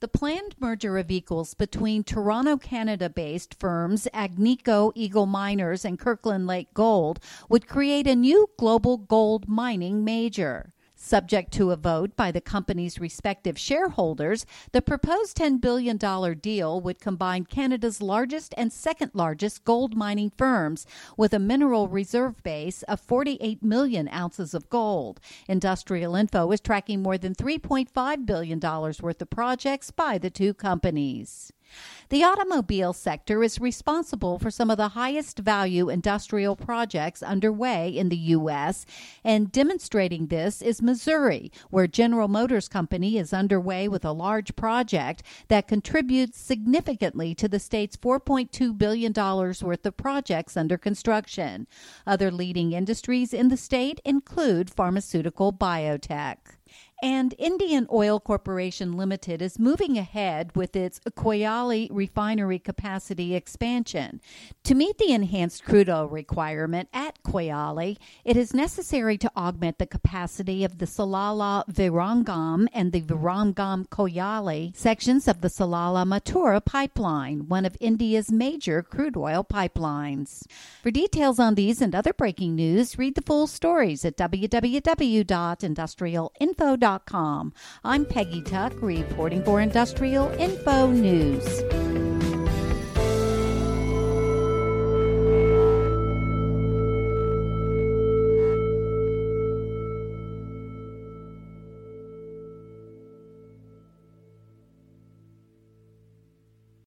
The planned merger of equals between Toronto, Canada based firms Agnico Eagle Mines and Kirkland Lake Gold would create a new global gold mining major. Subject to a vote by the company's respective shareholders, the proposed $10 billion deal would combine Canada's largest and second largest gold mining firms with a mineral reserve base of 48 million ounces of gold. Industrial Info is tracking more than $3.5 billion worth of projects by the two companies. The automobile sector is responsible for some of the highest value industrial projects underway in the U.S., and demonstrating this is Missouri, where General Motors Company is underway with a large project that contributes significantly to the state's $4.2 billion worth of projects under construction. Other leading industries in the state include pharmaceutical biotech. And Indian Oil Corporation Limited is moving ahead with its Koyali refinery capacity expansion. To meet the enhanced crude oil requirement at Koyali, it is necessary to augment the capacity of the Salaya Viramgam and the Viramgam Koyali sections of the Salaya Mathura pipeline, one of India's major crude oil pipelines. For details on these and other breaking news, read the full stories at www.industrialinfo.com. I'm Peggy Tuck, reporting for Industrial Info News.